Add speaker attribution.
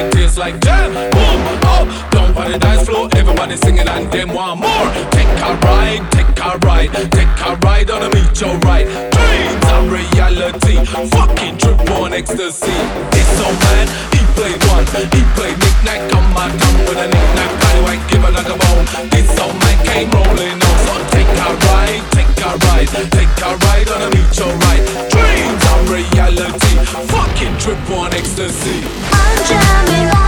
Speaker 1: it tastes like jam. Boom, oh, down on the dance floor, everybody singing and them want more. Take a ride, take a ride, take a ride on a meteorite. Dreams are reality, fucking trip on ecstasy. It's so man, he played one, he played knick-knack on my tongue with a knick-knack paddywhack, give it like a bone. This old man came rolling on, so take a ride, take a ride, take a ride on a. Dreams are I'm jamming.